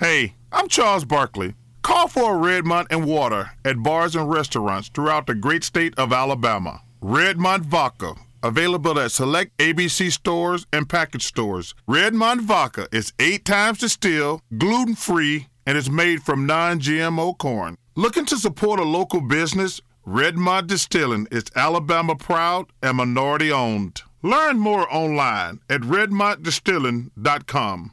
Hey, I'm Charles Barkley. Call for a Redmont and water at bars and restaurants throughout the great state of Alabama. Redmont Vodka, available at select ABC stores and package stores. Redmont Vodka is eight times distilled, gluten free, and is made from non GMO corn. Looking to support a local business? Redmont Distilling is Alabama proud and minority owned. Learn more online at redmontdistilling.com.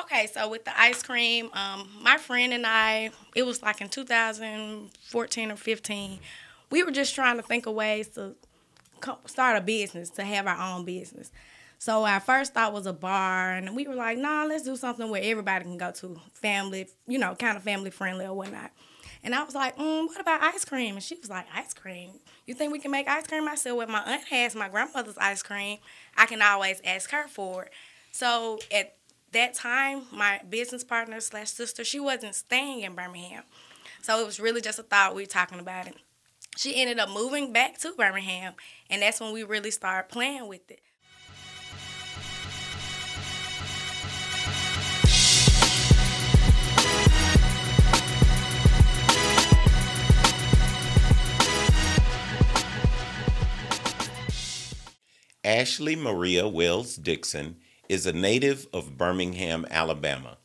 Okay, so with the ice cream, um, my friend and I, it was like in 2014 or 15, we were just trying to think of ways to start a business, to have our own business. So our first thought was a bar, and we were like, nah, let's do something where everybody can go to, family, you know, kind of family friendly or whatnot. And I was like, mm, what about ice cream? And she was like, ice cream? You think we can make ice cream? I said, well, my aunt has my grandmother's ice cream. I can always ask her for it. So at that time, my business partner slash sister, she wasn't staying in Birmingham. So it was really just a thought. We were talking about it. She ended up moving back to Birmingham, and that's when we really started playing with it. Ashley Maria Wells Dixon is a native of Birmingham, Alabama.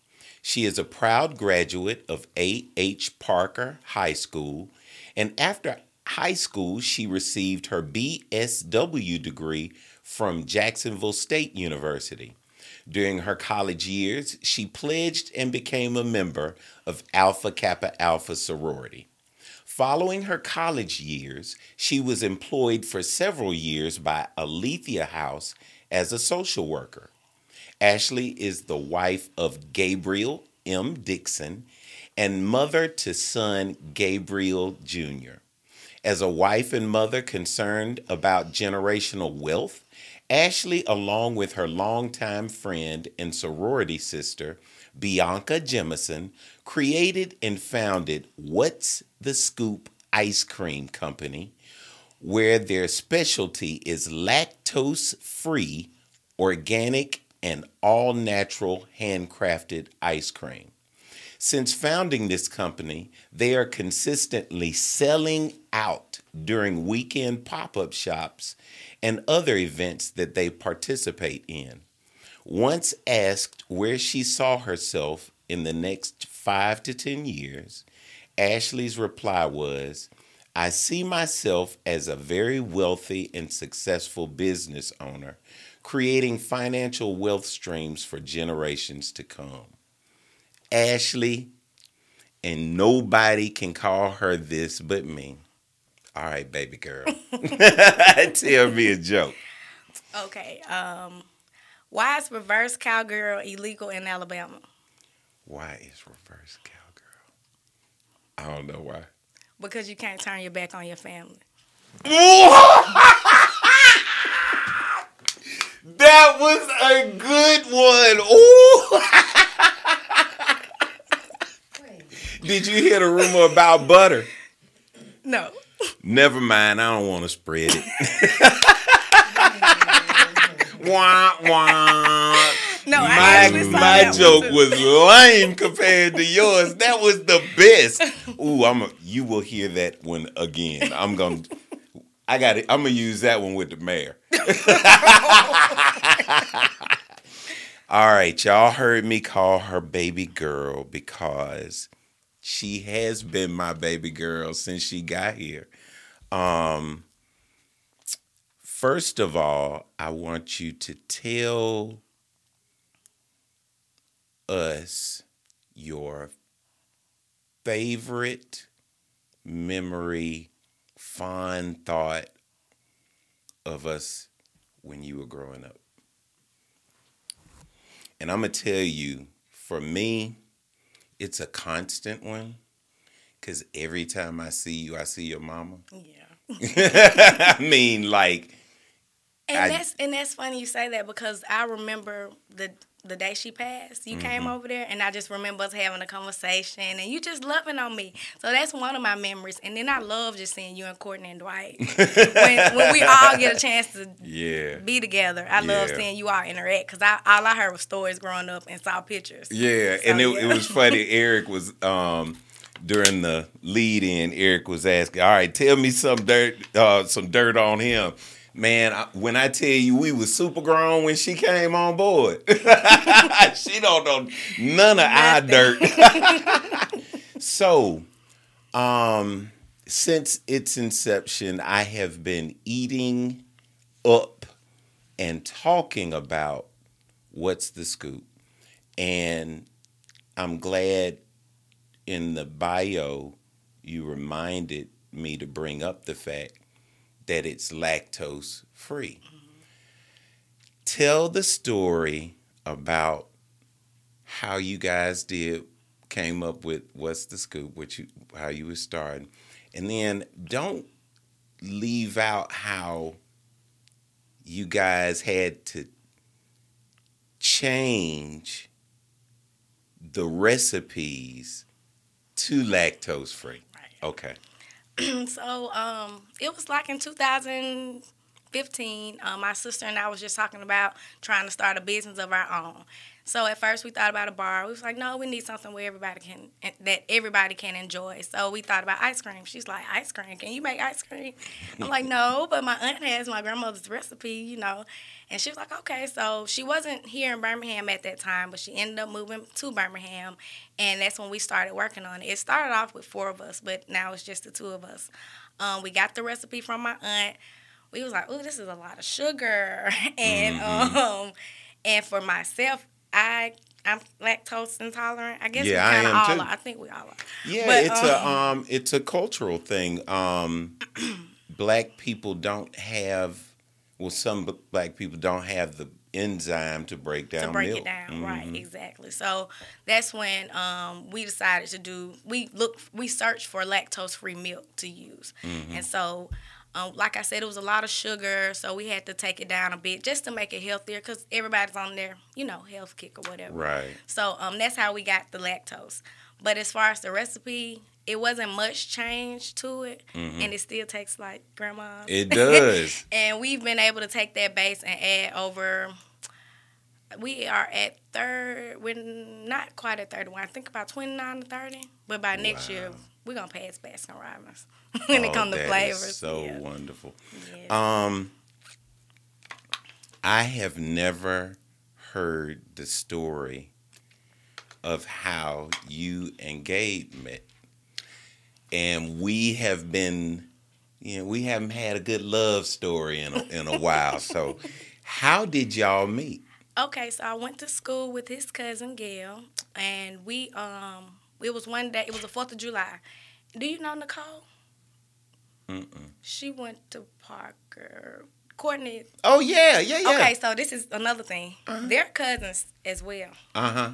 She is a proud graduate of A.H. Parker High School, and after high school, she received her BSW degree from Jacksonville State University. During her college years, she pledged and became a member of Alpha Kappa Alpha sorority. Following her college years, she was employed for several years by Aletheia House as a social worker. Ashley is the wife of Gabriel M. Dixon and mother to son Gabriel Jr. As a wife and mother concerned about generational wealth, Ashley, along with her longtime friend and sorority sister, Bianca Jemison, created and founded What's the Scoop Ice Cream Company, where their specialty is lactose free, organic, and all natural handcrafted ice cream. Since founding this company, they are consistently selling out during weekend pop up shops and other events that they participate in. Once asked where she saw herself in the next five to 10 years, Ashley's reply was, I see myself as a very wealthy and successful business owner creating financial wealth streams for generations to come. Ashley, and nobody can call her this but me. All right, baby girl. Tell me a joke. Okay. Um, why is reverse cowgirl illegal in Alabama? Why is reverse cowgirl? I don't know why. Because you can't turn your back on your family. That was a good one. Ooh. Did you hear the rumor about butter? No. Never mind. I don't want to spread it. wah, wah. No, my my joke was lame compared to yours. That was the best. Ooh, I'm a, you will hear that one again. I'm gonna I got it. I'm gonna use that one with the mayor. All right, y'all heard me call her baby girl because she has been my baby girl since she got here. Um, first of all, I want you to tell us your favorite memory fond thought of us when you were growing up. And I'm going to tell you, for me, it's a constant one because every time I see you, I see your mama. Yeah. I mean, like, and I- that's and that's funny you say that because I remember the the day she passed, you came Mm-hmm. over there, and I just remember us having a conversation, and you just loving on me. So that's one of my memories. And then I love just seeing you and Courtney and Dwight when, when we all get a chance to Yeah. be together. I love seeing you all interact because I all I heard was stories growing up and saw pictures. Yeah, So, and it, yeah. it was funny. Eric was um during the lead in. Eric was asking, "All right, tell me some dirt, uh, some dirt on him." Man, I, when I tell you we was super grown when she came on board, she don't know none of our dirt. so, um, since its inception, I have been eating up and talking about what's the scoop. And I'm glad in the bio you reminded me to bring up the fact that it's lactose free. Tell the story about how you guys did came up with what's the scoop, which you how you were starting. And then don't leave out how you guys had to change the recipes to lactose free. Right. Okay. so um, it was like in 2015. Um, my sister and I was just talking about trying to start a business of our own. So at first we thought about a bar. We was like, no, we need something where everybody can that everybody can enjoy. So we thought about ice cream. She's like, ice cream? Can you make ice cream? I'm like, no, but my aunt has my grandmother's recipe, you know. And she was like, okay. So she wasn't here in Birmingham at that time, but she ended up moving to Birmingham, and that's when we started working on it. It started off with four of us, but now it's just the two of us. Um, we got the recipe from my aunt. We was like, oh, this is a lot of sugar, and um, and for myself, I I'm lactose intolerant. I guess Yeah, we kind of all too. are. I think we all are. Yeah, But, it's um, a um it's a cultural thing. Um black people don't have well some black people don't have the enzyme to break down to break milk. it down right Mhm. exactly so that's when um, we decided to do we look we searched for lactose free milk to use Mm-hmm. and so um, like i said it was a lot of sugar so we had to take it down a bit just to make it healthier because everybody's on their you know health kick or whatever Right. so um, that's how we got the lactose but as far as the recipe it wasn't much change to it and it still tastes like grandma's Mm-hmm. It does. and we've been able to take that base and add over. We are at third. We're not quite at thirty-one. I think about twenty-nine to thirty. But by next year, we're gonna pass Baskin Robbins when it Oh, comes to flavors. so yeah. wonderful. Yes. Um, I have never heard the story of how you and Gabe met, and we have been, you know, we haven't had a good love story in a, in a while. So, how did y'all meet? Okay, so I went to school with his cousin Gail, and we um it was one day. It was the Fourth of July. Do you know Nicole? Mm-mm. She went to Parker. Courtney. Oh yeah, yeah, yeah. Okay, so this is another thing. They're cousins as well. Uh huh.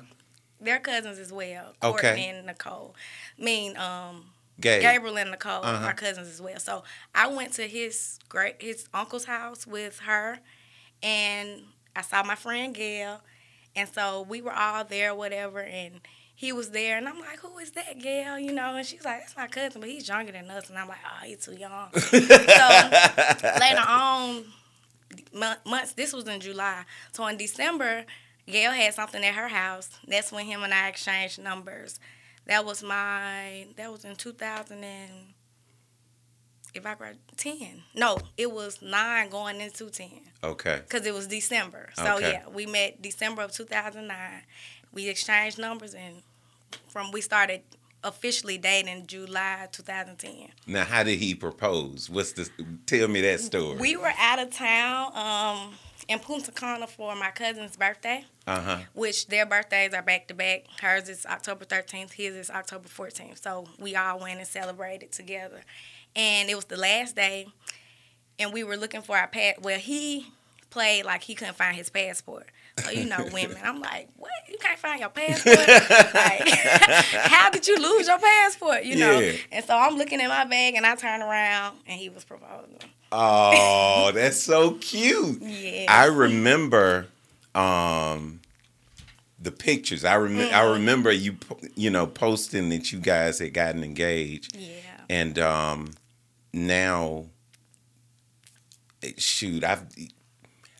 They're cousins as well. Okay. Courtney and Nicole. I mean, um, Gabe. Gabriel and Nicole Uh-huh. are cousins as well. So I went to his great his uncle's house with her, and I saw my friend Gail, and so we were all there, whatever, and. He was there, and I'm like, "Who is that, Gail?" You know, and she's like, "That's my cousin, but he's younger than us." And I'm like, "Oh, he's too young." so later on, months. This was in July. So in December, Gail had something at her house. That's when him and I exchanged numbers. That was my. That was in 2000 and. If I grad ten, no, it was nine going into ten Okay. because it was December. So Okay. yeah, we met December of 2009. We exchanged numbers and from we started officially dating July 2010. Now, how did he propose? What's the? Tell me that story. We were out of town um, in Punta Cana for my cousin's birthday. Uh huh. which their birthdays are back to back. Hers is October 13th, his is October 14th. So we all went and celebrated together. And it was the last day, and we were looking for our pass. Well, he played like he couldn't find his passport. So you know, women. I'm like, what? You can't find your passport? like, how did you lose your passport? You know. Yeah. And so I'm looking at my bag, and I turn around, and he was proposing. Oh, that's so cute. Yeah. I remember um, the pictures. I remember I remember you you know posting that you guys had gotten engaged. Yeah. And um now shoot, I've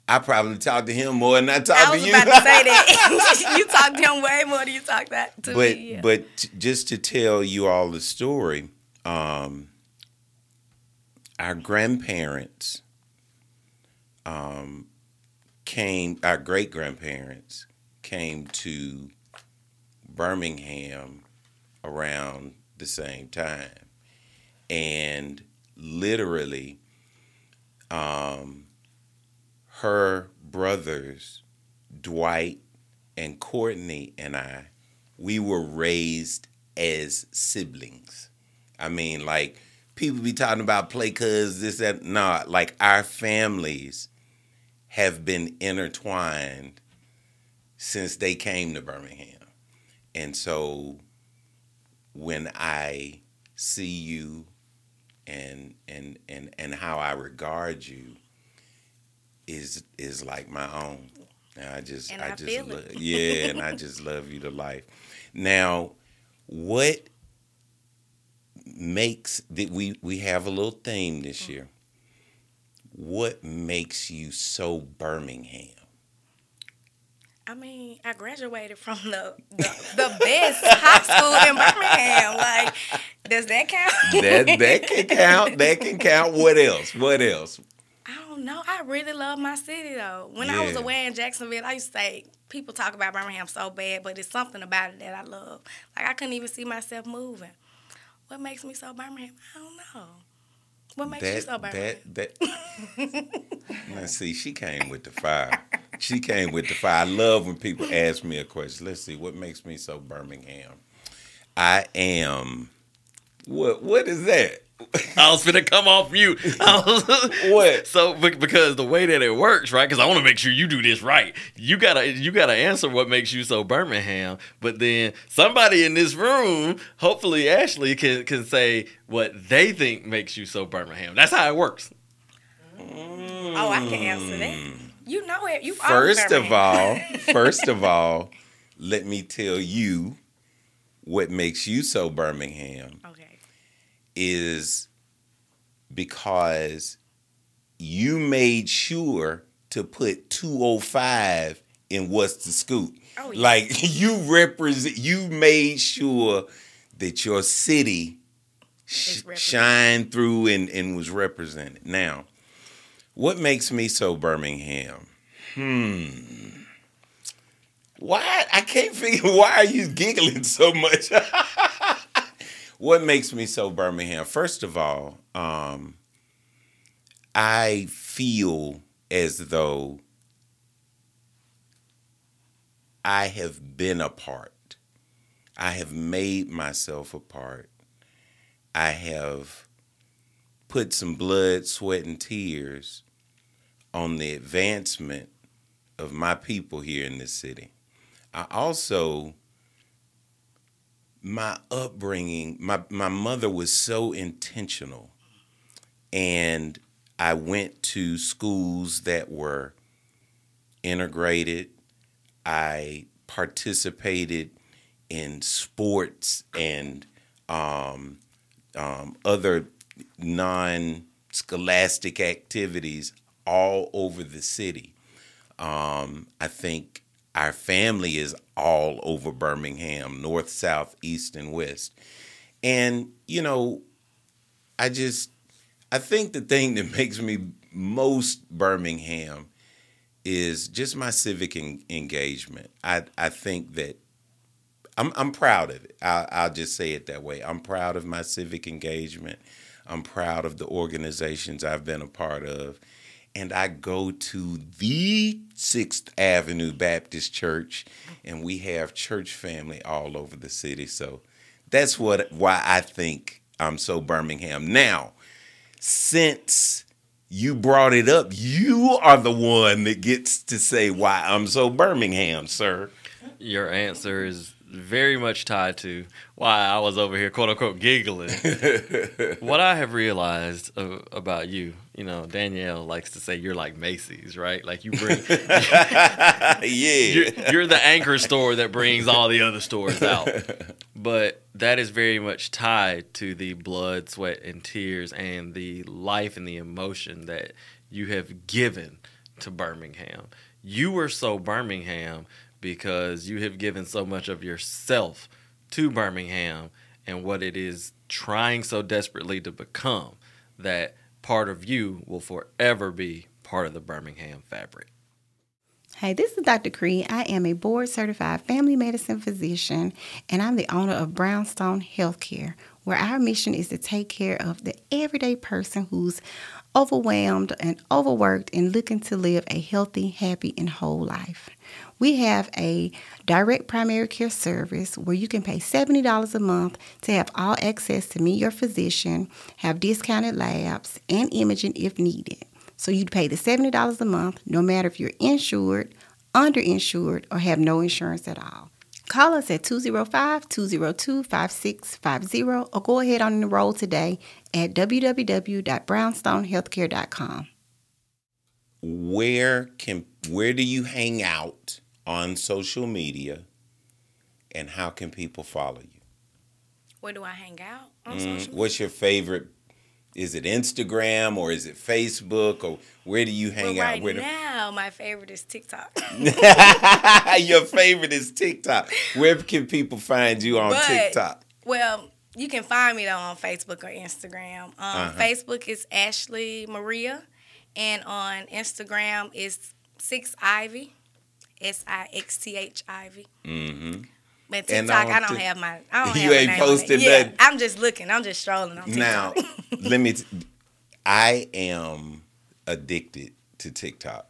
I probably talked to him more than I talked I to was you. about to say that. you talk to him way more than you talk that to but me. Yeah. but t- just to tell you all the story, um, our grandparents um, came, our great grandparents came to Birmingham around the same time, and literally, um, her brothers, Dwight and Courtney and I, we were raised as siblings. I mean, like people be talking about play cuz this that nah, like our families have been intertwined since they came to Birmingham. And so when I see you and and and and how I regard you is is like my own. And I just And I, I just lo- yeah, and I just love you to life. Now, what makes that we we have a little theme this mm-hmm. year. What makes you so Birmingham? I mean, I graduated from the the, the best high school in Birmingham. Like, does that count? That that can count. That can count. What else? What else? I don't know. I really love my city though. When I was away in Jacksonville, I used to say people talk about Birmingham so bad, but it's something about it that I love. Like I couldn't even see myself moving. What makes me so Birmingham? I don't know. What makes you That so Birmingham? that that. now see, she came with the fire. She came with the fire. I love when people ask me a question. Let's see, what makes me so Birmingham? I am. What what is that? I was finna come off mute. Was- What? So because the way that it works, right? Because I want to make sure you do this right. You gotta you gotta answer what makes you so Birmingham. But then somebody in this room, hopefully Ashley, can can say what they think makes you so Birmingham. That's how it works. Mm. Oh, I can answer that. You know it. You First of all, first of all, let me tell you what makes you so Birmingham Okay. Is because you made sure to put 205 in what's the scoop. Oh, yeah. Like you represent you made sure that your city sh- shined through and, and was represented. Now, what makes me so Birmingham? Hmm. Why I can't figure why are you giggling so much? what makes me so Birmingham? First of all, um, I feel as though I have been a part. I have made myself a part. I have put some blood, sweat, and tears on the advancement of my people here in this city. I also my upbringing, my my mother was so intentional. And I went to schools that were integrated. I participated in sports and um, um, other non scholastic activities all over the city. Um, I think our family is all over Birmingham, north, south, east, and west. And, you know, I just, I think the thing that makes me most Birmingham is just my civic en- engagement. I, I think that I'm, I'm proud of it. I'll, I'll just say it that way. I'm proud of my civic engagement. I'm proud of the organizations I've been a part of. And I go to the Sixth Avenue Baptist Church, and we have church family all over the city. So that's what why I think I'm so Birmingham. Now, since you brought it up, you are the one that gets to say why I'm so Birmingham, sir. Your answer is very much tied to why I was over here, quote unquote, giggling. what I have realized uh, about you, you know, Danielle likes to say you're like Macy's, right? Like you bring, yeah. you're, you're the anchor store that brings all the other stores out. But that is very much tied to the blood, sweat, and tears and the life and the emotion that you have given to Birmingham. You were so Birmingham because you have given so much of yourself to Birmingham and what it is trying so desperately to become that part of you will forever be part of the Birmingham fabric. Hey, this is Dr. Cree. I am a board certified family medicine physician and I'm the owner of Brownstone Healthcare, where our mission is to take care of the everyday person who's overwhelmed and overworked and looking to live a healthy, happy, and whole life. We have a direct primary care service where you can pay $70 a month to have all access to meet your physician, have discounted labs, and imaging if needed. So you'd pay the $70 a month no matter if you're insured, underinsured, or have no insurance at all. Call us at 205 202 5650 or go ahead and enroll today at www.brownstonehealthcare.com. Where can where do you hang out on social media and how can people follow you? Where do I hang out on Mm, social? what's your favorite is it Instagram or is it Facebook or where do you hang Well, out? right do- now, my favorite is TikTok. Your favorite is TikTok. Where can people find you on But- TikTok? Well, you can find me though on Facebook or Instagram. Um, Uh-huh. Facebook is Ashley Maria, and on Instagram is Six Ivy, S I X T H Ivy. Mm-hmm. But TikTok, I don't Tik- have my. I don't You ain't name on it. posted yeah, nothing. I'm just looking. I'm just strolling on Now, let me. T- I am addicted to TikTok.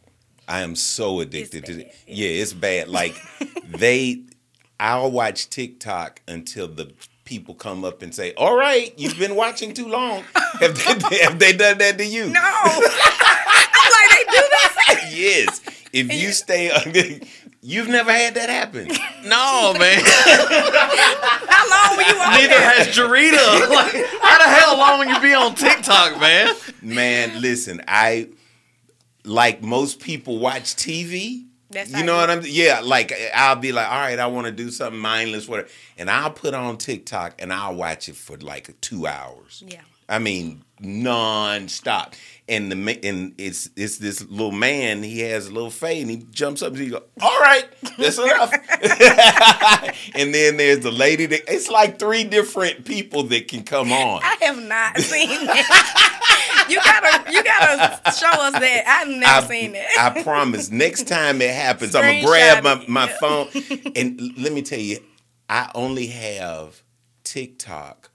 I am so addicted to it. Yeah, it's bad. Like they, I'll watch TikTok until the people come up and say, "All right, you've been watching too long." have, they, have they done that to you? no, I'm like they do that. yes. If you stay, you've never had that happen. No, man. How long were you on Neither there? has Jarita. Like, how the hell long will you be on TikTok, man? Man, listen, I like most people watch TV. That's you how know you- what I'm yeah, like I'll be like, all right, I want to do something mindless, whatever. And I'll put on TikTok and I'll watch it for like two hours. Yeah. I mean, non-stop. And the and it's it's this little man. He has a little fade, and he jumps up and he goes, "All right, that's enough." and then there's the lady that it's like three different people that can come on. I have not seen that. you gotta, you gotta show us that. I've never seen it. I promise. Next time it happens, I'm gonna grab my, my phone. And let me tell you, I only have TikTok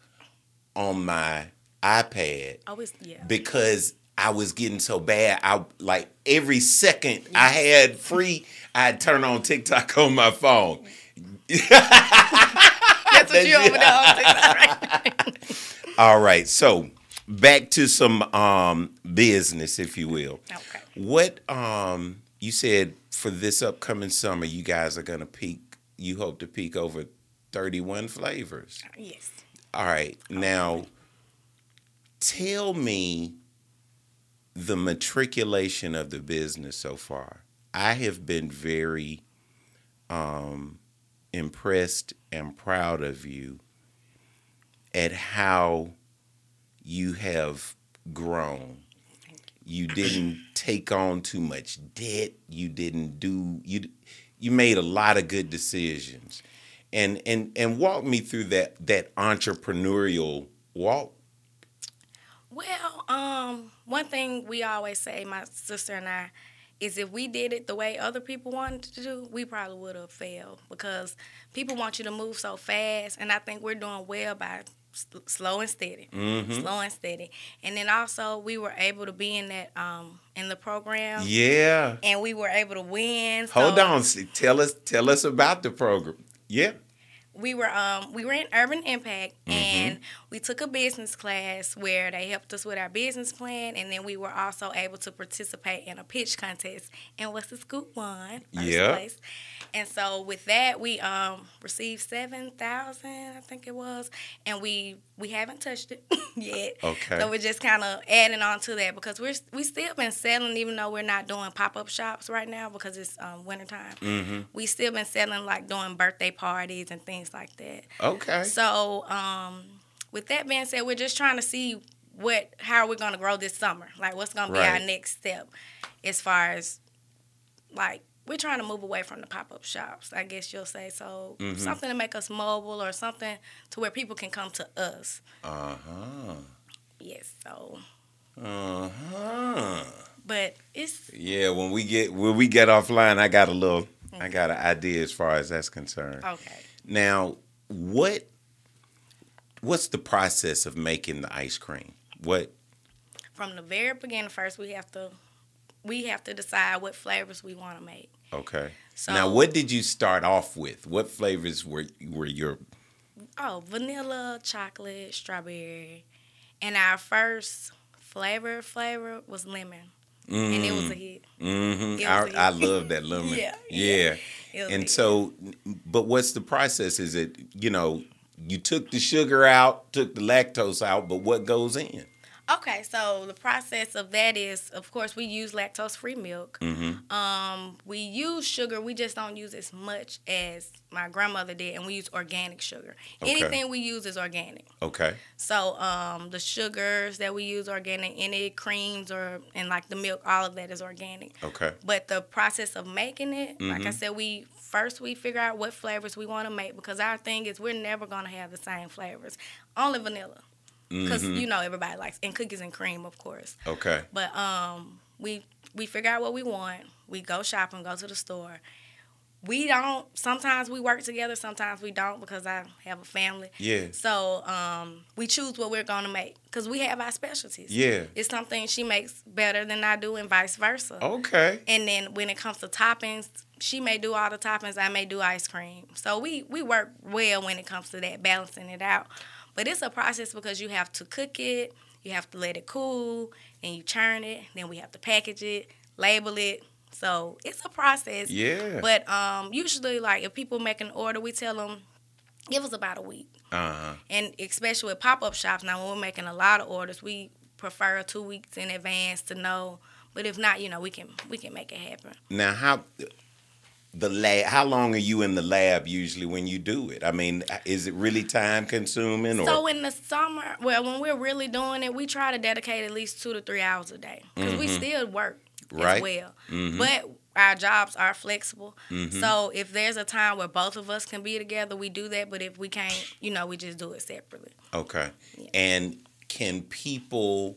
on my iPad oh, it's yeah. because I was getting so bad. I like every second I had free, I'd turn on TikTok on my phone. That's what you over there on TikTok, right? All right, so back to some um business, if you will. Okay. What um you said for this upcoming summer, you guys are gonna peak. You hope to peak over thirty-one flavors. Yes. All right, now tell me the matriculation of the business so far. I have been very um, impressed and proud of you at how you have grown. You didn't take on too much debt. You didn't do you. You made a lot of good decisions, and and and walk me through that that entrepreneurial walk. Well, um, one thing we always say, my sister and I, is if we did it the way other people wanted to do, we probably would have failed because people want you to move so fast, and I think we're doing well by s- slow and steady, slow and steady. And then also we were able to be in that um in the program, Yeah. and we were able to win. Hold on. Tell us tell us about the program. Yeah. We were um we were in Urban Impact and we took a business class where they helped us with our business plan and then we were also able to participate in a pitch contest and What's the Scoop won first Yeah. place. And so with that we um received seven thousand I think it was and we we haven't touched it yet. Okay. So we're just kind of adding on to that because we're we still been selling even though we're not doing pop up shops right now because it's um, wintertime. Mm-hmm. We still been selling like doing birthday parties and things like that. Okay. So um, with that being said, we're just trying to see what how are we're gonna grow this summer. Like what's gonna be our next step as far as like we're trying to move away from the pop up shops, I guess you'll say. So Mm-hmm. something to make us mobile or something to where people can come to us. Uh huh. Yes. So, Uh huh. but it's Yeah, when we get when we get offline, I got a little, I got an idea as far as that's concerned. okay. Now, what what's the process of making the ice cream? What? From the very beginning, first we have to we have to decide what flavors we want to make. Okay. So now, what did you start off with? What flavors were were your? Oh, vanilla, chocolate, strawberry, and our first flavor flavor was lemon, and it was a hit. Mm-hmm. I, a- I love that lemon. Yeah, yeah. yeah. And hit. so, but what's the process? Is it you know you took the sugar out, took the lactose out, but what goes in? Okay, so the process of that is, of course, we use lactose-free milk. Mm-hmm. Um, we use sugar. We just don't use as much as my grandmother did, and we use organic sugar. Okay. Anything we use is organic. Okay. So um, the sugars that we use organic, any creams or and like the milk, all of that is organic. Okay. But the process of making it, like I Mhm. said, we first we figure out what flavors we want to make because our thing is we're never gonna have the same flavors, only vanilla, because Mhm. you know everybody likes and cookies and cream, of course. Okay. But um, we we figure out what we want. We go shopping, go to the store. We don't. Sometimes we work together. Sometimes we don't because I have a family. Yeah. So um, we choose what we're gonna make because we have our specialties. Yeah. It's something she makes better than I do, and vice versa. Okay. And then when it comes to toppings, she may do all the toppings. I may do ice cream. So we we work well when it comes to that, balancing it out. But it's a process because you have to cook it, you have to let it cool, and you churn it. Then we have to package it, label it. So it's a process. Yeah. But um, usually, like if people make an order, we tell them give us about a week. Uh huh. And especially with pop up shops, now when we're making a lot of orders, we prefer two weeks in advance to know. But if not, you know, we can we can make it happen. Now, how the lab? How long are you in the lab usually when you do it? I mean, is it really time consuming or? So in the summer, well, when we're really doing it, we try to dedicate at least two to three hours a day because we still work Mm-hmm. Right. as well. Mhm. But our jobs are flexible. Mhm. So if there's a time where both of us can be together, we do that. But if we can't, you know, we just do it separately. okay. Yeah. And can people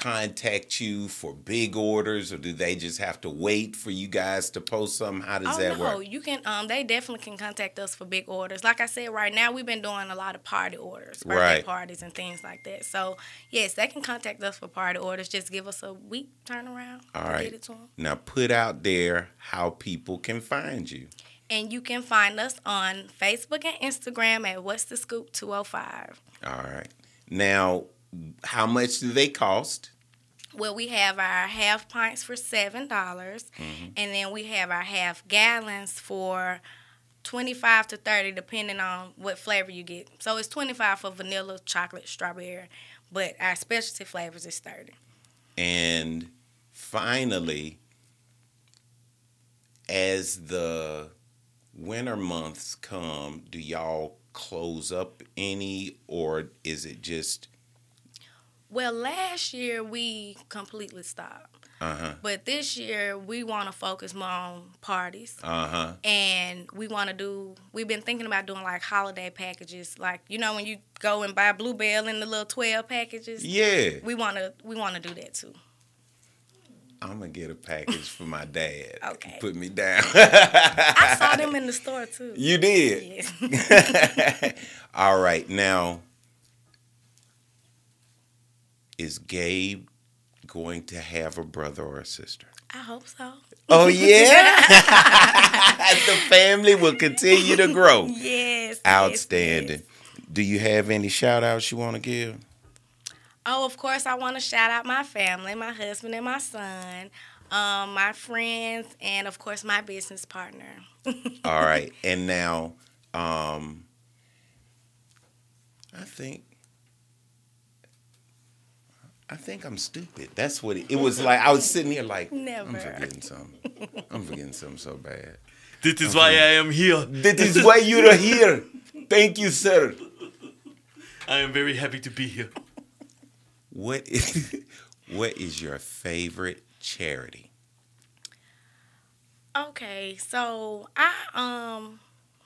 contact you for big orders, or do they just have to wait for you guys to post something? How does oh that no, work? you can. Um, they definitely can contact us for big orders. Like I said, right now we've been doing a lot of party orders, birthday Right. parties and things like that. So yes, they can contact us for party orders. Just give us a week turnaround All right. get it to them. Now, put out there how people can find you. And you can find us on Facebook and Instagram at What's the Scoop 205. All right. Now, how much do they cost? Well, we have our half pints for seven dollars, mm-hmm. and then we have our half gallons for twenty-five to thirty, depending on what flavor you get. So it's twenty-five for vanilla, chocolate, strawberry, but our specialty flavors is thirty. And finally, as the winter months come, do y'all close up any, or is it just Well, last year we completely stopped, uh huh, but this year we want to focus more on parties. uh huh? and we want to do we've been thinking about doing like holiday packages like you know when you go and buy Blue Bell in the little 12 packages Yeah, we want to we want to do that too I'm gonna get a package for my dad. Okay. put me down. i saw them in the store too you did. yes All right, now is Gabe going to have a brother or a sister? I hope so. Oh yeah, the family will continue to grow. Yes. yes, Outstanding. yes. Do you have any shout outs you want to give? Oh, of course, I want to shout out my family, my husband and my son, um, my friends, and of course, my business partner. All right. And now, um, I think. I think I'm stupid. That's what it, it was like. I was sitting here like, I'm forgetting something. I'm forgetting something so bad. This is why I am here. This is why you're here. Thank you, sir. I am very happy to be here. What is, what is your favorite charity? Okay, so I um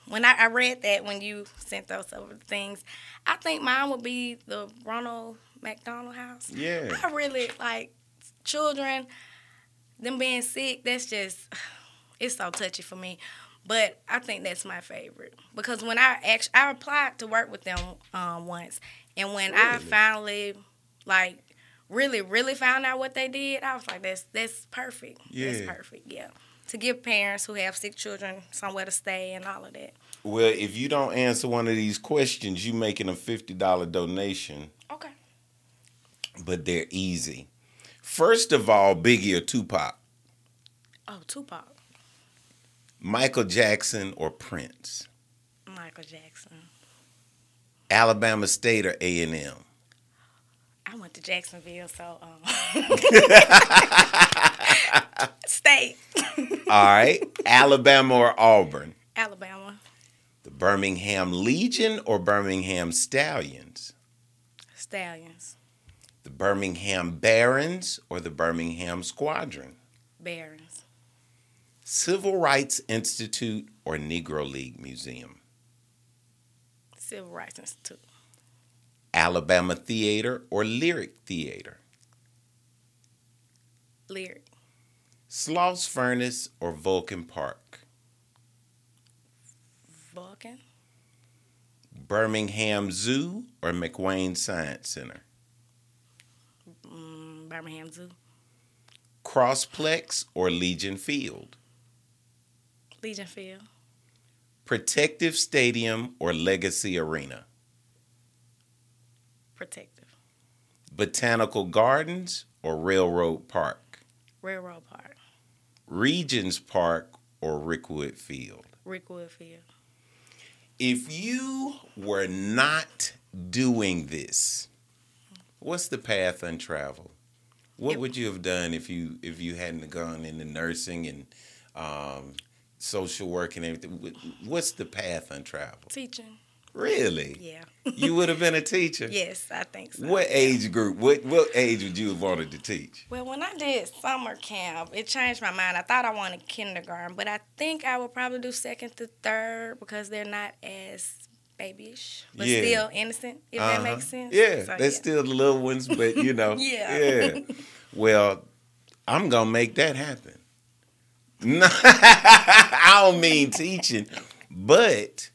when I, I read that when you sent those over things, I think mine would be the Ronald McDonald House. Yeah. I really like children, them being sick. That's just it's so touchy for me. But I think that's my favorite because when I actually I applied to work with them um, once, and when I finally like really really found out what they did, I was like, that's that's perfect. That's perfect. Yeah, to give parents who have sick children somewhere to stay and all of that. Well, if you don't answer one of these questions, you making a fifty dollar donation. But they're easy. First of all, Biggie or Tupac, Oh, Tupac, Michael Jackson or Prince, Michael Jackson. Alabama State or A and M, I went to Jacksonville, so um, state. All right, Alabama or Auburn, Alabama. The Birmingham Legion or Birmingham Stallions, Stallions the Birmingham Barons or the Birmingham Squadron, Barons. Civil Rights Institute or Negro League Museum, Civil Rights Institute. Alabama Theater or Lyric Theater, Lyric. Sloss Furnace or Vulcan Park, Vulcan? Birmingham Zoo or McWane Science Center, Birmingham Zoo. Crossplex or Legion Field, Legion Field. Protective Stadium or Legacy Arena, Protective. Botanical Gardens or Railroad Park, Railroad Park. Regions Park or Rickwood Field. Rickwood Field. If you were not doing this, what's the path untraveled? What It- would you have done if you if you hadn't gone into nursing and um, social work and everything? What's the path untraveled? teaching. Really? Yeah. You would have been a teacher. yes, I think so. What age group? What what age would you have wanted to teach? Well, when I did summer camp, it changed my mind. I thought I wanted kindergarten, but I think I would probably do second to third because they're not as babyish, but Yeah. still innocent, if Uh-huh. that makes sense. Yeah, So, they're still the little ones, but you know. Yeah. Yeah. Well, I'm gonna make that happen. No, I don't mean teaching, but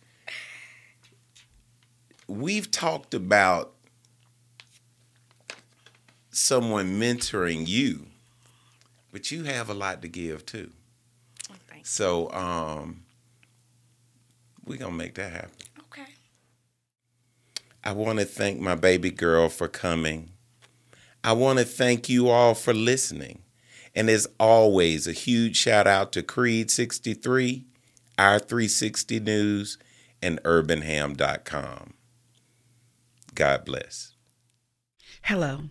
we've talked about someone mentoring you, but you have a lot to give too. Oh. So um we're gonna make that happen. I want to thank my baby girl for coming. I want to thank you all for listening. And as always, a huge shout out to Creed 63, Our 360 News, and urbanham.com. God bless. Hello,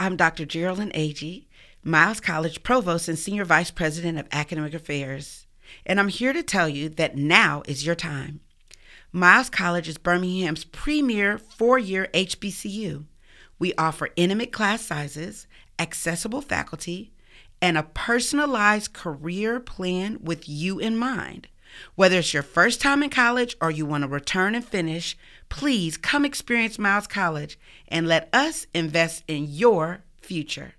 I'm Dr. Geraldine Agee, Miles College Provost and Senior Vice President of Academic Affairs, and I'm here to tell you that now is your time. Miles College is Birmingham's premier four year HBCU. We offer intimate class sizes, accessible faculty, and a personalized career plan with you in mind. Whether it's your first time in college or you want to return and finish, please come experience Miles College and let us invest in your future.